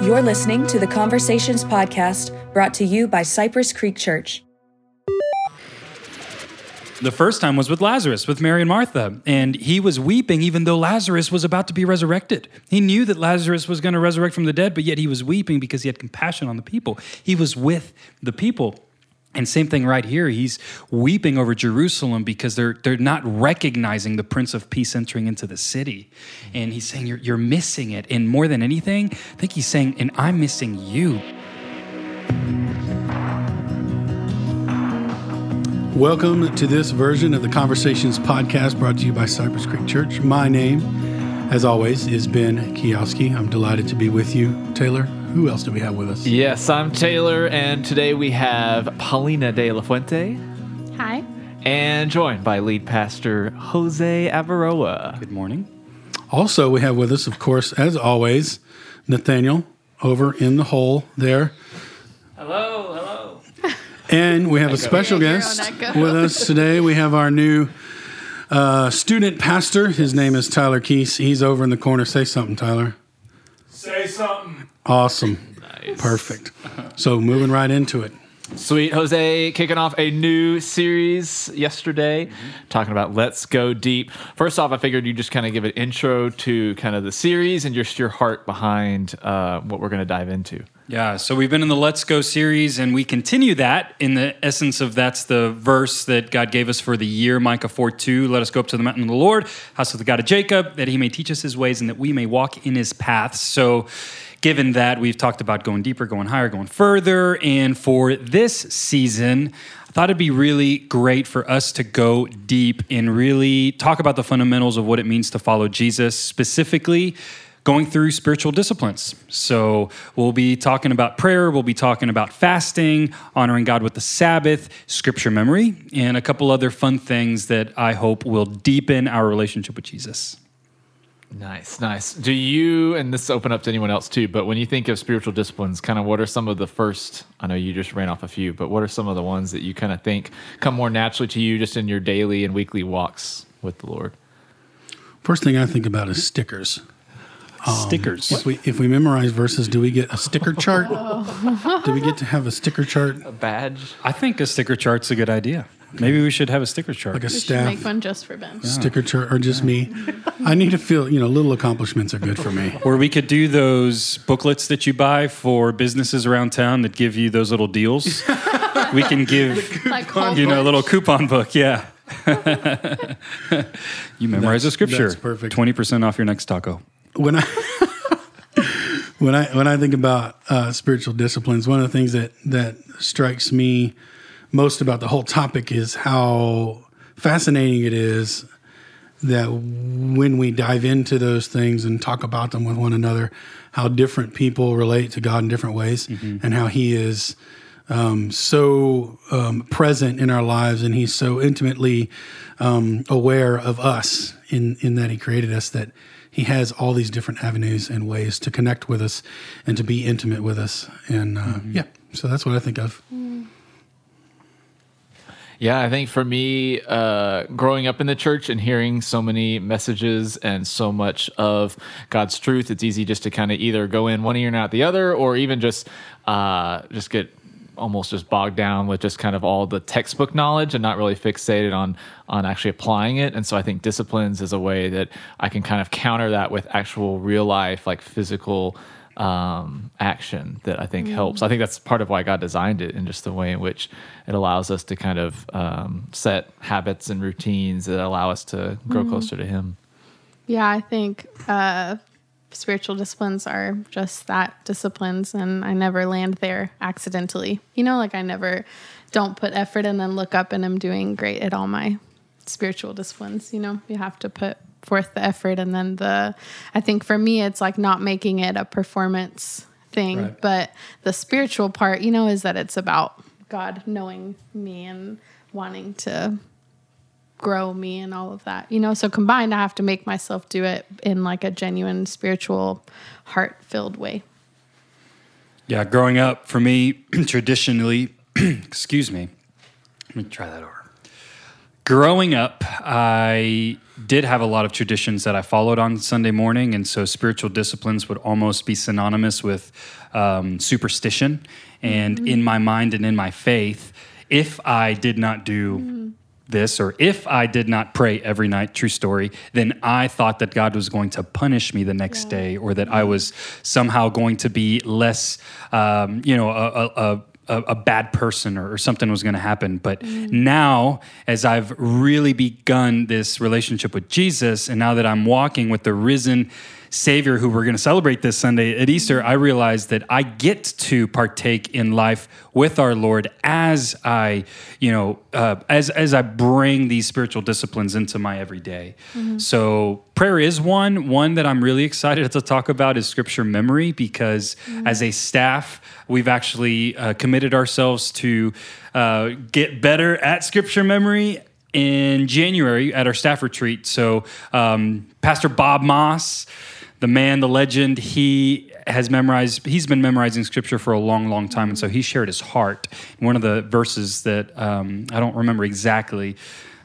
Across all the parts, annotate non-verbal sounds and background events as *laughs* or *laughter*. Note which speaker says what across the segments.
Speaker 1: You're listening to the Conversations Podcast brought to you by Cypress Creek Church.
Speaker 2: The first time was with Lazarus, with Mary and Martha, and he was weeping even though Lazarus was about to be resurrected. He knew that Lazarus was going to resurrect from the dead, but yet he was weeping because he had compassion on the people. He was with the people. And same thing right here. He's weeping over Jerusalem because they're they're not recognizing the Prince of Peace entering into the city. And he's saying you're, you're missing it. And more than anything, I think he's saying, and I'm missing you.
Speaker 3: Welcome to this version of the Conversations podcast brought to you by Cypress Creek Church. My name, as always, is Ben Kiowski. I'm delighted to be with you. Taylor, who else do we have with us?
Speaker 4: Yes, I'm Taylor, and today we have Paulina de la Fuente.
Speaker 5: Hi.
Speaker 4: And joined by lead pastor Jose Avaroa.
Speaker 2: Good morning.
Speaker 3: Also, we have with us, of course, as always, Nathaniel over in the hole there.
Speaker 4: Hello, hello.
Speaker 3: And we have a special guest with us today. We have our new uh, student pastor. His name is Tyler Keese. He's over in the corner. Say something, Tyler.
Speaker 2: Say something.
Speaker 3: Awesome.
Speaker 4: Nice.
Speaker 3: Perfect. So, moving right into it.
Speaker 4: Sweet. Jose kicking off a new series yesterday, talking about Let's Go Deep. First off, I figured you just kind of give an intro to kind of the series and just your heart behind uh, what we're going to dive into.
Speaker 2: Yeah, so we've been in the Let's Go series, and we continue that in the essence of that's the verse that God gave us for the year, Micah 4 2. Let us go up to the mountain of the Lord, house of the God of Jacob, that he may teach us his ways and that we may walk in his paths. So, given that, we've talked about going deeper, going higher, going further. And for this season, I thought it'd be really great for us to go deep and really talk about the fundamentals of what it means to follow Jesus, specifically going through spiritual disciplines. So we'll be talking about prayer, we'll be talking about fasting, honoring God with the Sabbath, scripture memory, and a couple other fun things that I hope will deepen our relationship with Jesus.
Speaker 4: Nice, nice. Do you, and this open up to anyone else too, but when you think of spiritual disciplines, kind of what are some of the first, I know you just ran off a few, but what are some of the ones that you kind of think come more naturally to you just in your daily and weekly walks with the Lord?
Speaker 3: First thing I think about is stickers.
Speaker 2: Um, stickers.
Speaker 3: If we if we memorize verses, do we get a sticker chart? *laughs* do we get to have a sticker chart,
Speaker 4: A badge?
Speaker 2: I think a sticker chart's a good idea. Maybe we should have a sticker chart.
Speaker 3: like a
Speaker 5: We
Speaker 3: staff
Speaker 5: make one just for Ben.
Speaker 3: sticker chart, or just me? *laughs* I need to feel you know little accomplishments are good for me.
Speaker 2: or we could do those booklets that you buy for businesses around town that give you those little deals. *laughs* we can give
Speaker 5: Like
Speaker 2: you know, a little coupon book, yeah. *laughs* you memorize
Speaker 3: That's-
Speaker 2: a scripture.
Speaker 3: that's perfect.
Speaker 2: Twenty percent off your next taco.
Speaker 3: when I when I when I think about uh, spiritual disciplines, one of the things that that strikes me most about the whole topic is how fascinating it is that when we dive into those things and talk about them with one another, how different people relate to God in different ways, and how He is um, so um, present in our lives, and He's so intimately um, aware of us in in that He created us that He has all these different avenues and ways to connect with us and to be intimate with us, and uh, yeah, so that's what I think of.
Speaker 4: Yeah, I think for me, uh, growing up in the church and hearing so many messages and so much of God's truth, it's easy just to kind of either go in one ear and out the other, or even just uh, just get almost just bogged down with just kind of all the textbook knowledge and not really fixated on on actually applying it. And so I think disciplines is a way that I can kind of counter that with actual real life, like physical um, action that I think helps. I think that's part of why God designed it, and just the way in which it allows us to kind of um, set habits and routines that allow us to grow closer to Him.
Speaker 5: Yeah, I think uh, spiritual disciplines are just that disciplines, and I never land there accidentally. You know, like I never don't put effort and then look up and I'm doing great at all my spiritual disciplines. You know, you have to put forth the effort, and then the. I think for me, it's like not making it a performance thing,
Speaker 3: Right.
Speaker 5: but the spiritual part, you know, is that it's about God knowing me and wanting to grow me and all of that. You know, so combined, I have to make myself do it in like a genuine spiritual, heart filled way.
Speaker 2: Yeah, growing up for me, *clears throat* traditionally, *clears throat* excuse me, let me try that over. Growing up, I did have a lot of traditions that I followed on Sunday morning, and so spiritual disciplines would almost be synonymous with um, superstition. And in my mind and in my faith, if I did not do this, or if I did not pray every night, true story, then I thought that God was going to punish me the next day, or that I was somehow going to be less, um, you know, a, a, a a, a bad person or, or something was going to happen. But now, as I've really begun this relationship with Jesus, and now that I'm walking with the risen Savior who we're going to celebrate this Sunday at Easter, I realize that I get to partake in life with our Lord as I, you know, uh, as as I bring these spiritual disciplines into my everyday. So prayer is one. One that I'm really excited to talk about is scripture memory because as a staff, we've actually uh, committed ourselves to uh, get better at scripture memory in January at our staff retreat. So, um, Pastor Bob Moss, the man, the legend, he has memorized, he's been memorizing scripture for a long, long time. And so he shared his heart. One of the verses that um, I don't remember exactly.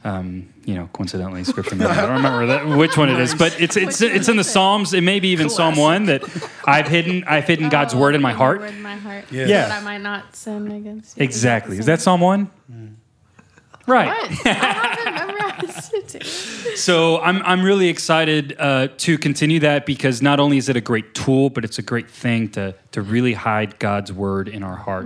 Speaker 2: Um, you know, coincidentally, scripture. memory. I don't remember that, which one it is, but it's it's it's in the Psalms. It may be even Psalm one that I've hidden. I've hidden God's word in my
Speaker 5: Oh,
Speaker 2: heart.
Speaker 5: Word in my heart.
Speaker 3: Yeah.
Speaker 2: Yeah.
Speaker 5: That I might not sin against you.
Speaker 2: Exactly. Is that Psalm one? Right. So I'm I'm really excited uh, to continue that because not only is it a great tool, but it's a great thing to to really hide God's word in our heart.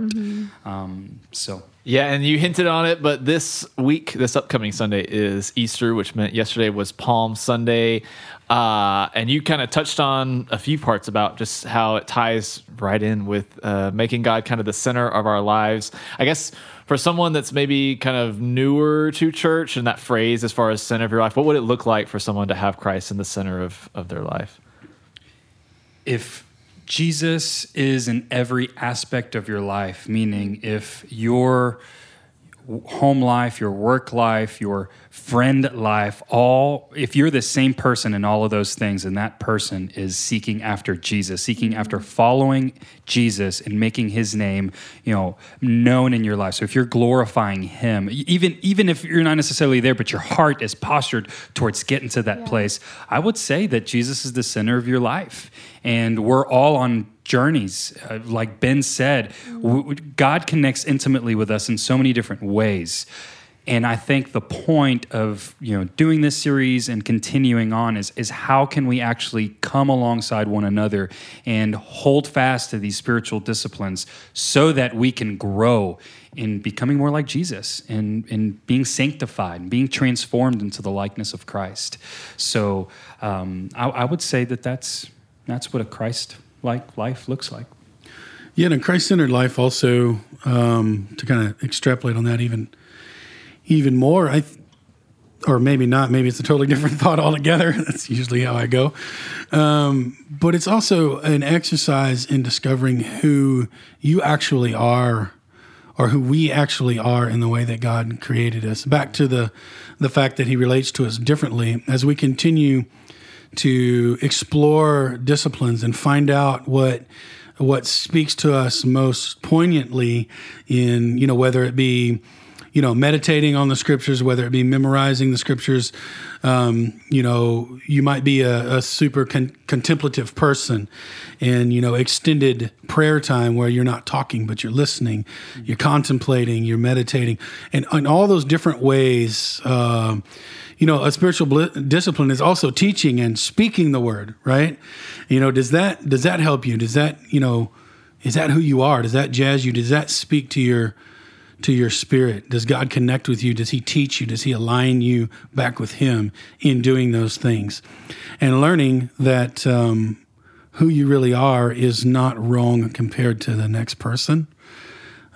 Speaker 2: Um, so
Speaker 4: Yeah, and you hinted on it, but this week, this upcoming Sunday is Easter, which meant yesterday was Palm Sunday. Uh, and you kind of touched on a few parts about just how it ties right in with uh, making God kind of the center of our lives. I guess for someone that's maybe kind of newer to church and that phrase as far as center of your life, what would it look like for someone to have Christ in the center of, of their life?
Speaker 2: if Jesus is in every aspect of your life, meaning if your home life, your work life, your friend life, all, if you're the same person in all of those things, and that person is seeking after Jesus, seeking mm-hmm. after following Jesus and making his name, you know, known in your life. So if you're glorifying him, even, even if you're not necessarily there, but your heart is postured towards getting to that place, I would say that Jesus is the center of your life. And we're all on journeys. Uh, like Ben said, w- w- God connects intimately with us in so many different ways. And I think the point of you know doing this series and continuing on is is how can we actually come alongside one another and hold fast to these spiritual disciplines so that we can grow in becoming more like Jesus and in being sanctified and being transformed into the likeness of Christ. So um, I, I would say that that's that's what a Christ-like life looks like.
Speaker 3: Yeah, and a Christ-centered life also um, to kind of extrapolate on that even even more. I, th- or maybe not. Maybe it's a totally different *laughs* thought altogether. *laughs* That's usually how I go. Um, but it's also an exercise in discovering who you actually are, or who we actually are in the way that God created us. Back to the the fact that He relates to us differently as we continue to explore disciplines and find out what what speaks to us most poignantly in you know whether it be you know meditating on the scriptures whether it be memorizing the scriptures um, you know you might be a, a super con- contemplative person and you know extended prayer time where you're not talking but you're listening you're contemplating you're meditating and in all those different ways um, you know, a spiritual bl- discipline is also teaching and speaking the word, right? You know, does that does that help you? Does that you know, is that who you are? Does that jazz you? Does that speak to your to your spirit? Does God connect with you? Does He teach you? Does He align you back with Him in doing those things? And learning that um, who you really are is not wrong compared to the next person.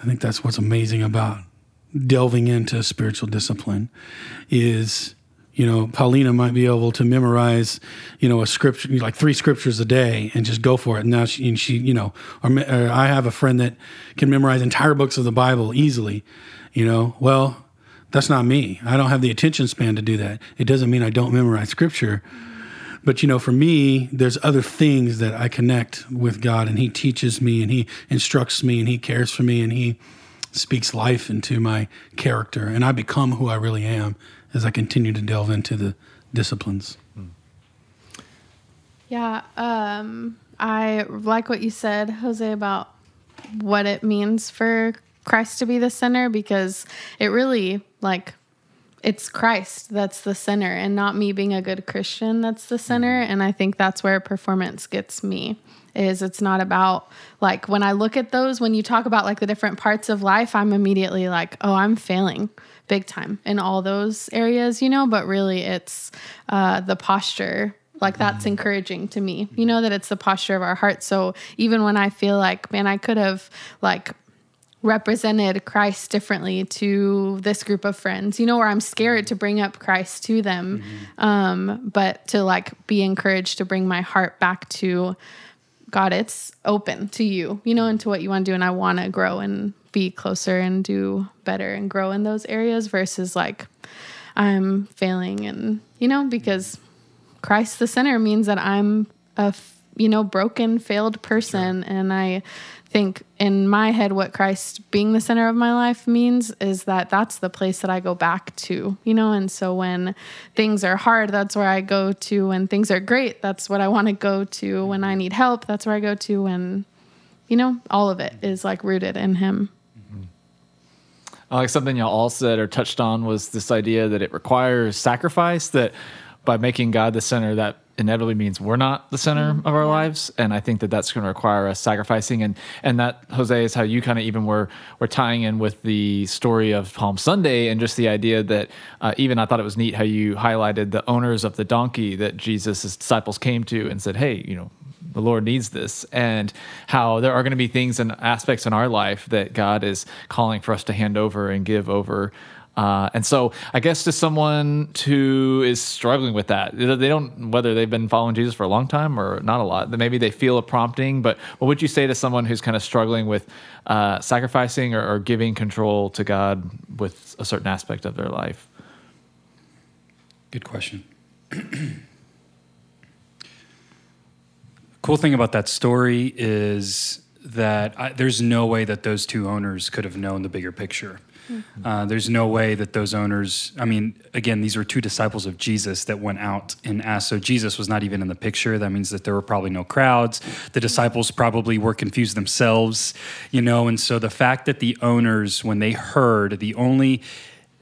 Speaker 3: I think that's what's amazing about delving into spiritual discipline is you know paulina might be able to memorize you know a scripture like three scriptures a day and just go for it. And now she, and she you know or, or i have a friend that can memorize entire books of the bible easily you know. Well that's not me. I don't have the attention span to do that. It doesn't mean i don't memorize scripture. But you know for me there's other things that i connect with god and he teaches me and he instructs me and he cares for me and he speaks life into my character and i become who i really am as I continue to delve into the disciplines.
Speaker 5: Yeah, um, I like what you said, Jose, about what it means for Christ to be the center because it really like it's Christ that's the center and not me being a good Christian that's the center. And I think that's where performance gets me is it's not about like when I look at those when you talk about like the different parts of life I'm immediately like oh I'm failing big time in all those areas you know but really it's uh, the posture like that's encouraging to me. You know that it's the posture of our heart. So even when i feel like man i could have like represented christ differently to this group of friends you know where i'm scared to bring up christ to them um, but to like be encouraged to bring my heart back to god it's open to you you know and to what you want to do and i want to grow and be closer and do better and grow in those areas versus like i'm failing and you know because Christ the center means that I'm a you know broken failed person. And I think in my head what Christ being the center of my life means is that that's the place that I go back to you know? And so when things are hard that's where I go to. When things are great that's what I want to go to. When I mm-hmm. need help that's where I go to. When you know all of it is like rooted in him
Speaker 4: Uh, like something y'all all said or touched on was this idea that it requires sacrifice that by making God the center that inevitably means we're not the center of our lives and I think that that's going to require us sacrificing and and that Jose is how you kind of even were were tying in with the story of Palm Sunday and just the idea that uh, even I thought it was neat how you highlighted the owners of the donkey that Jesus' disciples came to and said hey you know the Lord needs this, and how there are going to be things and aspects in our life that God is calling for us to hand over and give over. Uh, and so, I guess to someone who is struggling with that, they don't whether they've been following Jesus for a long time or not a lot. Maybe they feel a prompting. But what would you say to someone who's kind of struggling with uh, sacrificing or, or giving control to God with a certain aspect of their life?
Speaker 2: Good question. cool thing about that story is that I, there's no way that those two owners could have known the bigger picture. Uh, there's no way that those owners, I mean, again, these were two disciples of Jesus that went out and asked. So Jesus was not even in the picture. That means that there were probably no crowds. The disciples probably were confused themselves, you know. And so the fact that the owners, when they heard, the only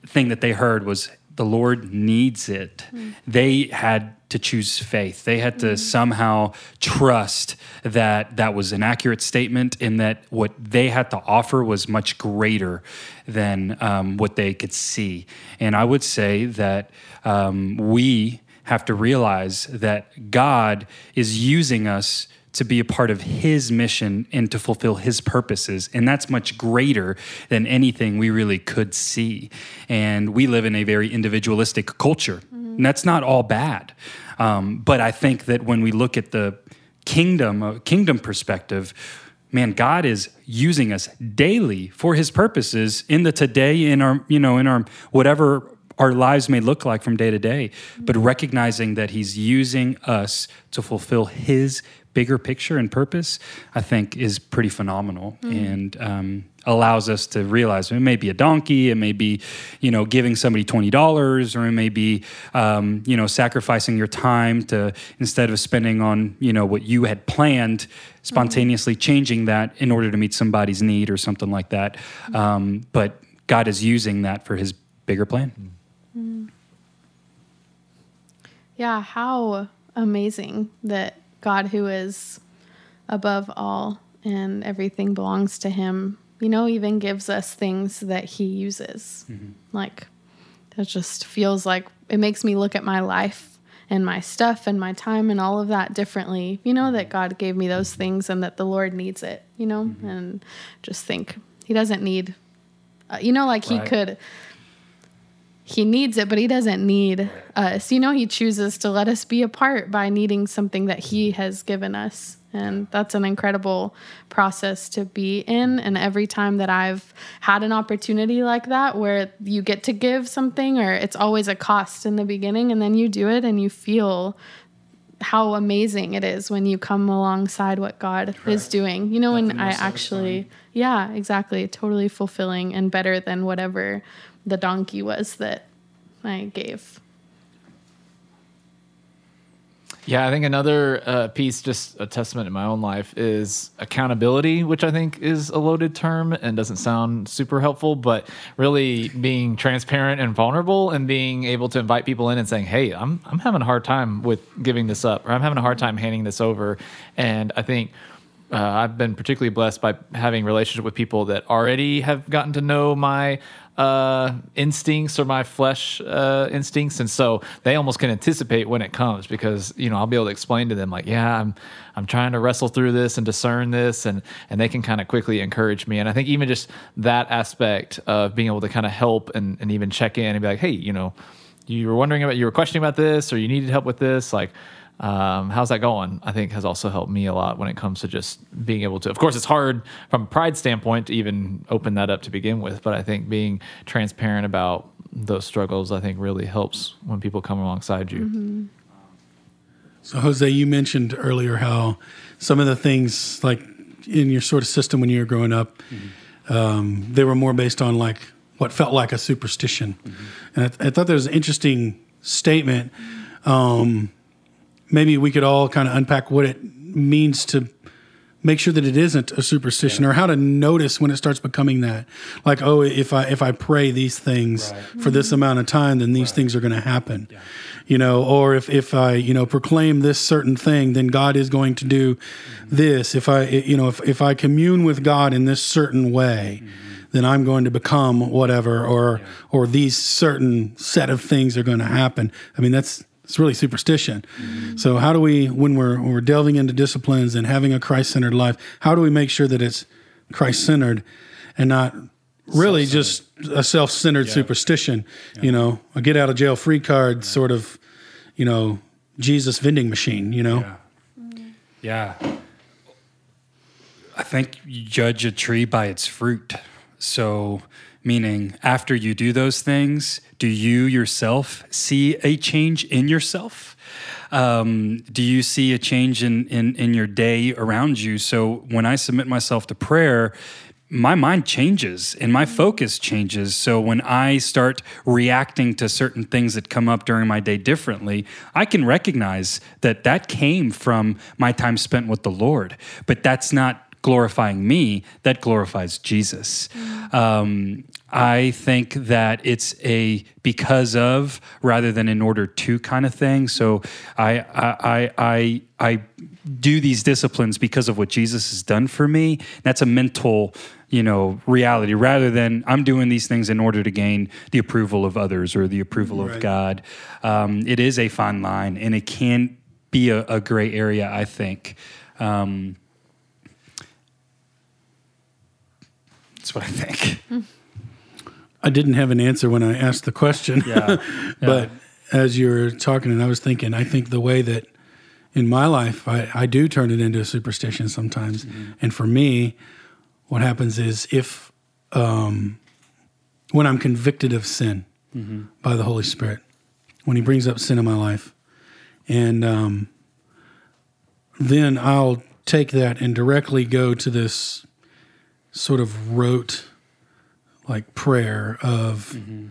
Speaker 2: thing that they heard was the Lord needs it, they had to choose faith. They had to somehow trust that that was an accurate statement and that what they had to offer was much greater than um, what they could see. And I would say that um, we have to realize that God is using us to be a part of his mission and to fulfill his purposes. And that's much greater than anything we really could see. And we live in a very individualistic culture. And that's not all bad. Um, but I think that when we look at the kingdom, uh, kingdom perspective, man, God is using us daily for his purposes in the today, in our, you know, in our whatever our lives may look like from day to day, but recognizing that he's using us to fulfill his bigger picture and purpose, I think is pretty phenomenal and um, allows us to realize it may be a donkey, it may be, you know, giving somebody twenty dollars, or it may be, um, you know, sacrificing your time to instead of spending on, you know, what you had planned, spontaneously changing that in order to meet somebody's need or something like that. Um, but God is using that for His bigger plan. Mm.
Speaker 5: Yeah, how amazing that God, who is above all and everything belongs to Him, you know, even gives us things that He uses. Mm-hmm. Like, that just feels like it makes me look at my life and my stuff and my time and all of that differently. You know, that mm-hmm. God gave me those things and that the Lord needs it, you know, mm-hmm. and just think He doesn't need, uh, you know, like He could he needs it, but he doesn't need us. You know, he chooses to let us be a part by needing something that he has given us. And that's an incredible process to be in. And every time that I've had an opportunity like that where you get to give something, or it's always a cost in the beginning, and then you do it and you feel how amazing it is when you come alongside what God is doing. You know, when
Speaker 2: Nothing more
Speaker 5: I actually, yeah, exactly, totally fulfilling and better than whatever the donkey was that I gave.
Speaker 4: Yeah, I think another uh, piece, just a testament in my own life, is accountability, which I think is a loaded term and doesn't sound super helpful, but really being transparent and vulnerable and being able to invite people in and saying, "Hey, I'm I'm having a hard time with giving this up, or I'm having a hard time handing this over," and I think. Uh, I've been particularly blessed by having relationship with people that already have gotten to know my uh, instincts or my flesh uh, instincts, and so they almost can anticipate when it comes because you know I'll be able to explain to them like, yeah, I'm I'm trying to wrestle through this and discern this, and and they can kind of quickly encourage me. And I think even just that aspect of being able to kind of help and and even check in and be like, hey, you know, you were wondering about you were questioning about this or you needed help with this, like. Um, how's that going? I think has also helped me a lot when it comes to just being able to. Of course, it's hard from a pride standpoint to even open that up to begin with, but I think being transparent about those struggles, I think, really helps when people come alongside you.
Speaker 3: So, Jose, you mentioned earlier how some of the things, like in your sort of system when you were growing up, um, they were more based on like what felt like a superstition. And I, th- I thought there was an interesting statement. Um, maybe we could all kind of unpack what it means to make sure that it isn't a superstition or how to notice when it starts becoming that. Like oh if i if i pray these things for this mm-hmm. amount of time then these things are going to happen you know or if if i you know proclaim this certain thing then god is going to do mm-hmm. this. If i you know if, if i commune with god in this certain way mm-hmm. then i'm going to become whatever or or these certain set of things are going to happen. I mean that's it's really superstition. So how do we, when we're when we're delving into disciplines and having a Christ-centered life, how do we make sure that it's Christ-centered and not really just a self-centered superstition? You know, a get out of jail free card sort of, you know, Jesus vending machine. You know,
Speaker 2: Yeah. I think you judge a tree by its fruit. So, meaning after you do those things, do you yourself see a change in yourself? Um, do you see a change in, in, in your day around you? So, when I submit myself to prayer, my mind changes and my focus changes. So when I start reacting to certain things that come up during my day differently, I can recognize that that came from my time spent with the Lord. But that's not glorifying me, that glorifies Jesus. Um, I think that it's a because of rather than in order to kind of thing. So I I I I, I do these disciplines because of what Jesus has done for me. That's a mental you know reality rather than i'm doing these things in order to gain the approval of others or the approval of god um, it is a fine line and it can be a, a gray area i think um, that's what i think.
Speaker 3: I didn't have an answer when I asked the question.
Speaker 2: yeah *laughs*
Speaker 3: but as you were talking, and I was thinking, I think the way that in my life I, I do turn it into a superstition sometimes, and for me, what happens is if um, when I'm convicted of sin by the Holy Spirit, when He brings up sin in my life, and um, then I'll take that and directly go to this sort of rote like prayer of mm-hmm.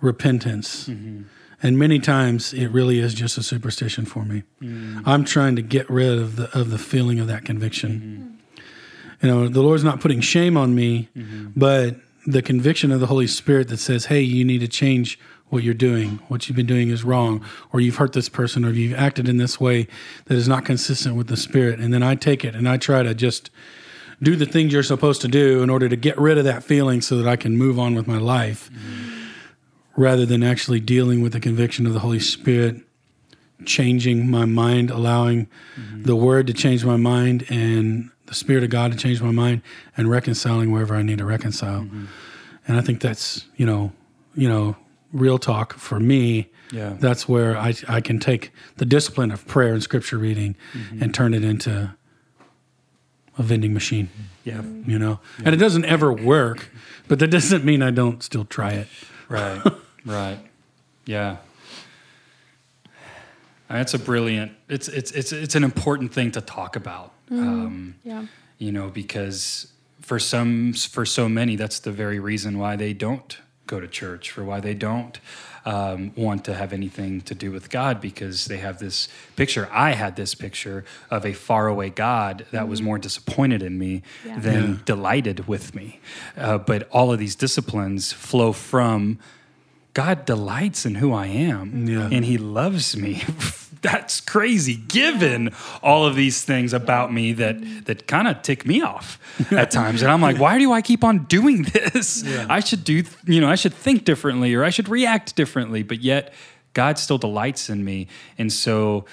Speaker 3: repentance. Mm-hmm. And many times it really is just a superstition for me. Mm. I'm trying to get rid of the of the feeling of that conviction. Mm-hmm. You know, the Lord's not putting shame on me, but the conviction of the Holy Spirit that says, "Hey, you need to change what you're doing. What you've been doing is wrong, or you've hurt this person, or you've acted in this way that is not consistent with the Spirit." And then I take it and I try to just do the things you're supposed to do in order to get rid of that feeling so that I can move on with my life rather than actually dealing with the conviction of the Holy Spirit, changing my mind, allowing the Word to change my mind and the Spirit of God to change my mind and reconciling wherever I need to reconcile. And I think that's, you know, you know, real talk for me.
Speaker 2: Yeah.
Speaker 3: That's where I, I can take the discipline of prayer and scripture reading and turn it into a vending machine
Speaker 2: yeah
Speaker 3: you know and it doesn't ever work but that doesn't mean i don't still try it
Speaker 2: Right, *laughs* right, yeah. That's a brilliant. It's it's it's it's an important thing to talk about. Um,
Speaker 5: Yeah.
Speaker 2: you know, because for some for so many, that's the very reason why they don't go to church, for why they don't um, want to have anything to do with God because they have this picture. I had this picture of a faraway God that was more disappointed in me
Speaker 5: Yeah.
Speaker 2: than
Speaker 3: Yeah.
Speaker 2: delighted with me. Uh, but all of these disciplines flow from God delights in who I am
Speaker 3: Yeah.
Speaker 2: and he loves me. *laughs* That's crazy given all of these things about me that that kind of tick me off at times. And I'm like why do I keep on doing this? I should do you know I should think differently or I should react differently. But yet God still delights in me. And so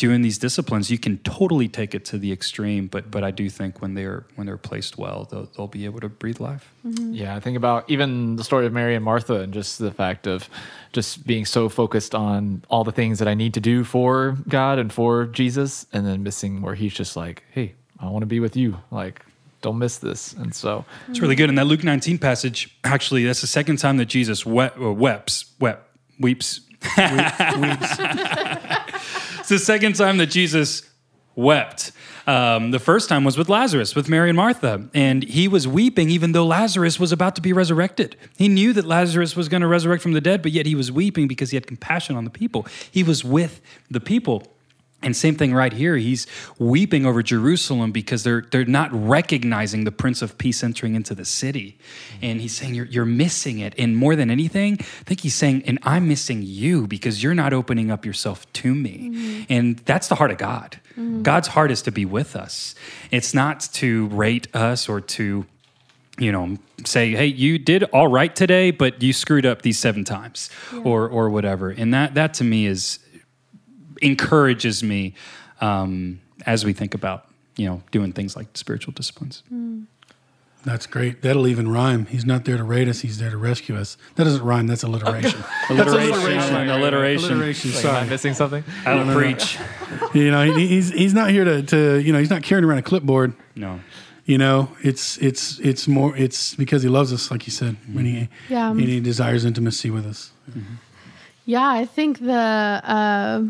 Speaker 2: doing these disciplines you can totally take it to the extreme but but I do think when they're when they're placed well they'll, they'll be able to breathe life. Mm-hmm.
Speaker 4: Yeah, I think about even the story of Mary and Martha and just the fact of just being so focused on all the things that I need to do for God and for Jesus, and then missing where He's just like, hey, I want to be with you. Like, don't miss this. And so,
Speaker 2: It's really good. And that Luke 19 passage, actually, that's the second time that Jesus wept, or weeps, wept, weeps. it's *laughs* the second time that Jesus wept. Um, the first time was with Lazarus, with Mary and Martha. And he was weeping even though Lazarus was about to be resurrected. He knew that Lazarus was going to resurrect from the dead, but yet he was weeping because he had compassion on the people. He was with the people. And same thing right here. He's weeping over Jerusalem because they're they're not recognizing the Prince of Peace entering into the city. And he's saying you're you're missing it. And more than anything, I think he's saying, and I'm missing you because you're not opening up yourself to me. Mm-hmm. And that's the heart of God. Mm-hmm. God's heart is to be with us. It's not to rate us or to you know say hey you did all right today but you screwed up these seven times or or whatever and that that to me is encourages me um, as we think about you know doing things like spiritual disciplines.
Speaker 3: That's great. That'll even rhyme. He's not there to rate us. He's there to rescue us. That doesn't rhyme. That's alliteration. *laughs* That's alliteration.
Speaker 2: alliteration.
Speaker 3: Alliteration.
Speaker 4: like, am I
Speaker 3: Sorry.
Speaker 4: missing something?
Speaker 2: I don't preach. *laughs*
Speaker 3: You know, he, he's he's not here to, to you know he's not carrying around a clipboard.
Speaker 2: No.
Speaker 3: You know, it's it's it's more it's because he loves us, like you said, when he
Speaker 5: Yeah.
Speaker 3: and he desires intimacy with us.
Speaker 5: Yeah, I think the uh,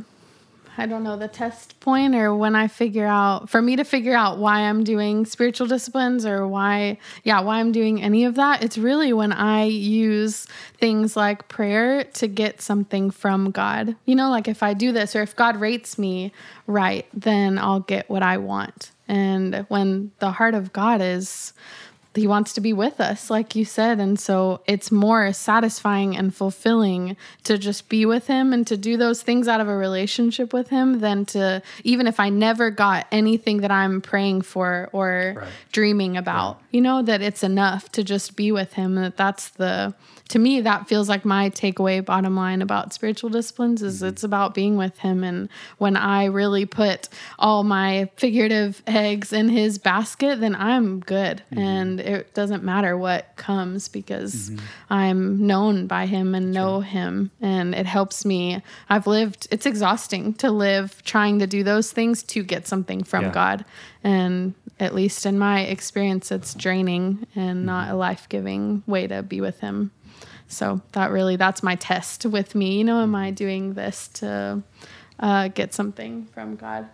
Speaker 5: I don't know the test point or when I figure out for me to figure out why I'm doing spiritual disciplines or why yeah why I'm doing any of that. It's really when I use things like prayer to get something from God. You know, like if I do this or if God rates me right, then I'll get what I want. And when the heart of God is he wants to be with us like you said. And so it's more satisfying and fulfilling to just be with him and to do those things out of a relationship with him than to even if i never got anything that i'm praying for or
Speaker 2: Right.
Speaker 5: dreaming about you know that it's enough to just be with him. That that's the to me that feels like my takeaway bottom line about spiritual disciplines is mm-hmm. it's about being with him. And when i really put all my figurative eggs in his basket then i'm good. Mm-hmm. And it doesn't matter what comes because mm-hmm. i'm known by him and know him. And it helps me. I've lived it's exhausting to live trying to do those things to get something from
Speaker 2: Yeah.
Speaker 5: god. And at least in my experience it's draining and mm-hmm. not a life-giving way to be with him. So that really that's my test with me. You know am i mm-hmm. doing this to uh, get something from god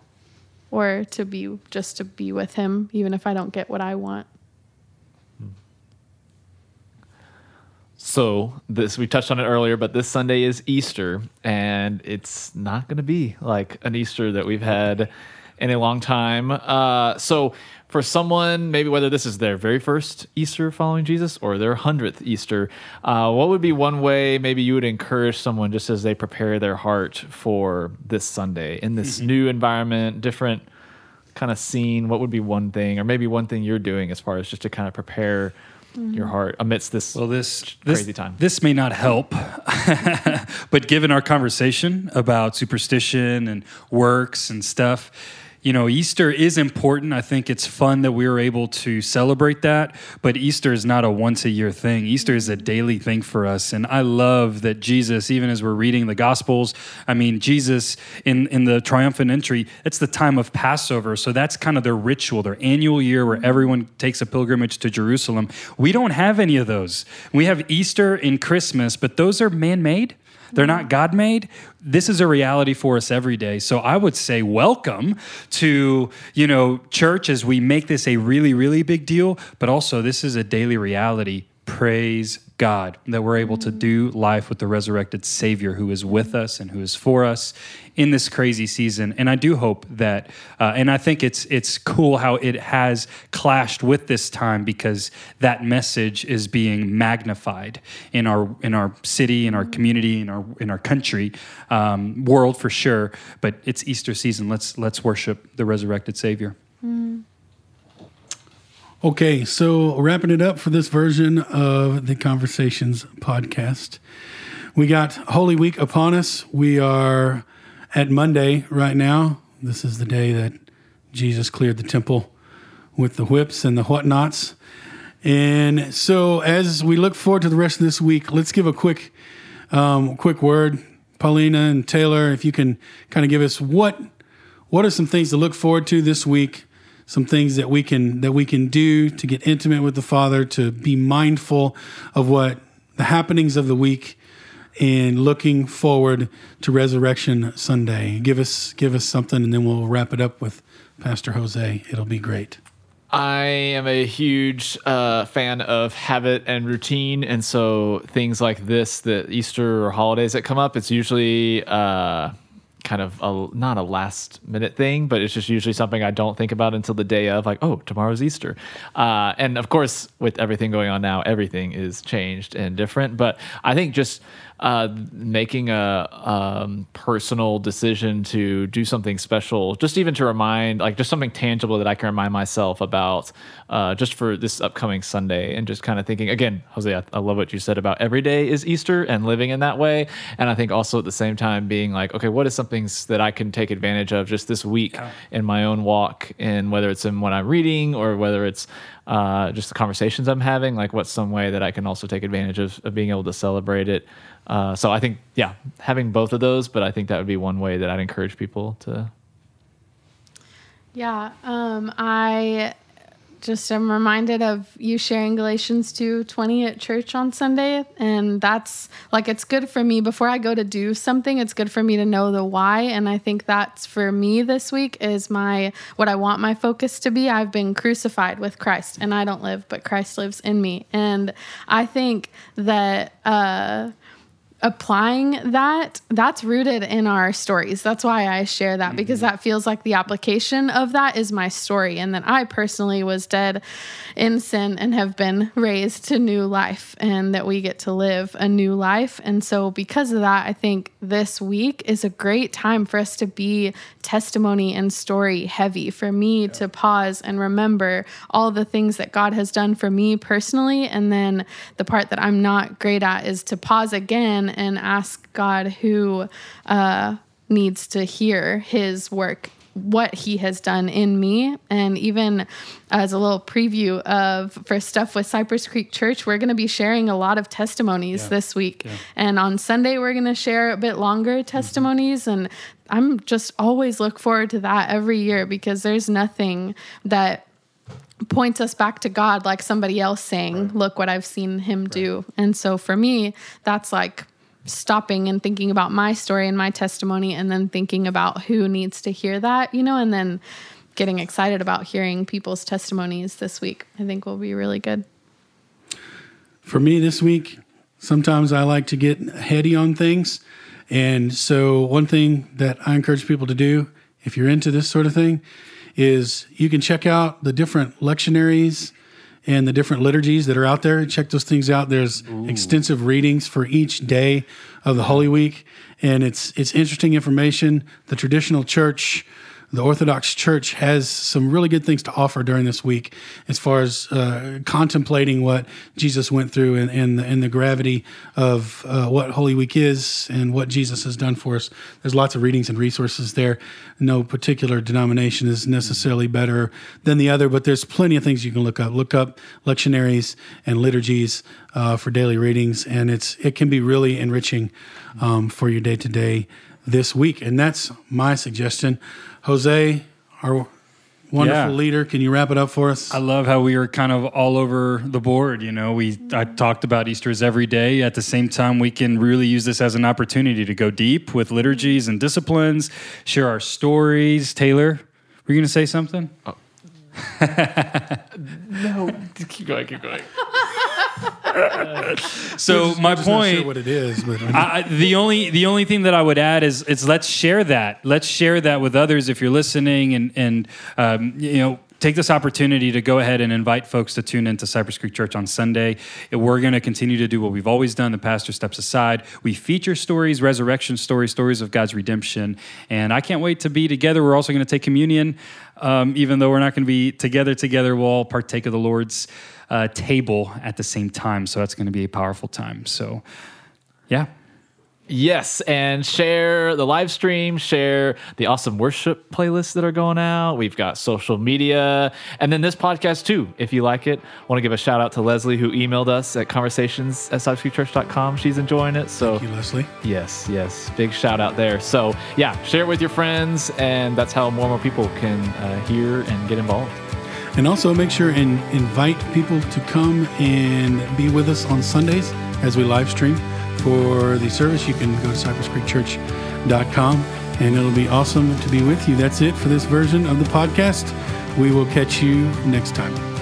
Speaker 5: or to be just to be with him even if i don't get what i want
Speaker 4: So this we touched on it earlier, but this Sunday is Easter, and it's not going to be like an Easter that we've had in a long time. Uh, so for someone, maybe whether this is their very first Easter following Jesus or their hundredth Easter, uh, what would be one way maybe you would encourage someone just as they prepare their heart for this Sunday in this new environment, different kind of scene? What would be one thing, or maybe one thing you're doing as far as just to kind of prepare? Your mm-hmm. heart amidst this
Speaker 2: Well, this this,
Speaker 4: crazy time.
Speaker 2: This may not help, *laughs* but given our conversation about superstition and works and stuff, you know, Easter is important. I think it's fun that we were able to celebrate that, but Easter is not a once a year thing. Easter is a daily thing for us. And I love that Jesus, even as we're reading the Gospels, I mean, Jesus in, in the triumphant entry, it's the time of Passover. So that's kind of their ritual, their annual year where everyone takes a pilgrimage to Jerusalem. We don't have any of those. We have Easter and Christmas, but those are man made. They're not God made. This is a reality for us every day. So I would say welcome to, you know, church as we make this a really, really big deal, but also this is a daily reality. Praise God, that we're able to do life with the resurrected Savior who is with us and who is for us in this crazy season. And I do hope that, uh, and I think it's it's cool how it has clashed with this time because that message is being magnified in our in our city, in our community, in our in our country, um, world for sure. But it's Easter season. Let's let's worship the resurrected Savior.
Speaker 3: Okay, so wrapping it up for this version of the Conversations podcast. We got Holy Week upon us. We are at Monday right now. This is the day that Jesus cleared the temple with the whips and the whatnots. And so, as we look forward to the rest of this week, let's give a quick, um, quick word, Paulina and Taylor, if you can kind of give us what, what are some things to look forward to this week some things that we can that we can do to get intimate with the Father, to be mindful of what the happenings of the week, and looking forward to Resurrection Sunday. Give us give us something, and then we'll wrap it up with Pastor Jose. It'll be great.
Speaker 4: I am a huge uh, fan of habit and routine, and so things like this, the Easter or holidays that come up, it's usually uh, kind of a, not a last minute thing, but it's just usually something I don't think about until the day of, like, oh, tomorrow's Easter. Uh, and of course, with everything going on now, everything is changed and different. But I think just uh, making a um, personal decision to do something special, just even to remind, like, just something tangible that I can remind myself about uh, just for this upcoming Sunday, and just kind of thinking again, Jose, I, I love what you said about every day is Easter and living in that way. And I think also at the same time being like, okay, what is something that I can take advantage of just this week
Speaker 2: Yeah.
Speaker 4: in my own walk, and whether it's in what I'm reading or whether it's uh, just the conversations I'm having, like what's some way that I can also take advantage of, of being able to celebrate it. Uh, so I think, yeah, having both of those, but I think that would be one way that I'd encourage people to.
Speaker 5: Yeah, um, I just am reminded of you sharing Galatians 2:20 at church on Sunday and that's like it's good for me before I go to do something it's good for me to know the why and I think that's for me this week is my what I want my focus to be I've been crucified with Christ and I don't live but Christ lives in me and I think that uh applying that that's rooted in our stories. That's why i share that because mm-hmm. that feels like the application of that is my story and that i personally was dead in sin and have been raised to new life and that we get to live a new life. And so because of that i think this week is a great time for us to be testimony and story heavy for me to pause and remember all the things that god has done for me personally and then the part that i'm not great at is to pause again and ask God who uh, needs to hear his work, what he has done in me. And even as a little preview of for stuff with Cypress Creek Church, we're going to be sharing a lot of testimonies
Speaker 2: Yeah.
Speaker 5: this week. And on Sunday, we're going to share a bit longer testimonies. And I'm just always look forward to that every year because there's nothing that points us back to God like somebody else saying, Look what I've seen him do. And so for me, that's like stopping and thinking about my story and my testimony and then thinking about who needs to hear that, you know, and then getting excited about hearing people's testimonies this week. I think will be really good.
Speaker 3: For me this week, sometimes I like to get heady on things. And so, one thing that I encourage people to do, if you're into this sort of thing, is you can check out the different lectionaries and the different liturgies that are out there. Check those things out. There's extensive readings for each day of the Holy Week, and it's it's interesting information. The traditional church the Orthodox Church has some really good things to offer during this week as far as uh, contemplating what Jesus went through and, and, the, and the gravity of uh, what Holy Week is and what Jesus has done for us. There's lots of readings and resources there. No particular denomination is necessarily better than the other, but there's plenty of things you can look up. Look up lectionaries and liturgies uh, for daily readings, and it's it can be really enriching um, for your day to day this week. And that's my suggestion. Jose, our wonderful
Speaker 2: Yeah.
Speaker 3: leader, can you wrap it up for us?
Speaker 2: I love how we were kind of all over the board. You know, we I talked about Easter's every day. At the same time, we can really use this as an opportunity to go deep with liturgies and disciplines, share our stories. Taylor, were you going to say something? Oh. *laughs*
Speaker 4: No, *laughs* keep going, keep going. *laughs*
Speaker 2: so my
Speaker 3: not sure
Speaker 2: point
Speaker 3: what it is, but
Speaker 2: I, the only the only thing that I would add is is let's share that. Let's share that with others if you're listening, and and um, you know. Take this opportunity to go ahead and invite folks to tune into Cypress Creek Church on Sunday. We're going to continue to do what we've always done. The pastor steps aside. We feature stories, resurrection stories, stories of God's redemption. And I can't wait to be together. We're also going to take communion. Um, even though we're not going to be together, together, we'll all partake of the Lord's uh, table at the same time. So that's going to be a powerful time. So, yeah.
Speaker 4: Yes, and share the live stream, share the awesome worship playlists that are going out. We've got social media, and then this podcast too, if you like it. want to give a shout out to Leslie who emailed us at conversations at cypresscreekchurch.com. She's enjoying it. So
Speaker 3: thank you, Leslie.
Speaker 4: yes, yes, big shout out there. So yeah, share it with your friends, and that's how more and more people can uh, hear and get involved.
Speaker 3: And also make sure and invite people to come and be with us on Sundays as we live stream. For the service, you can go to cypresscreekchurch.com and it'll be awesome to be with you. That's it for this version of the podcast. We will catch you next time.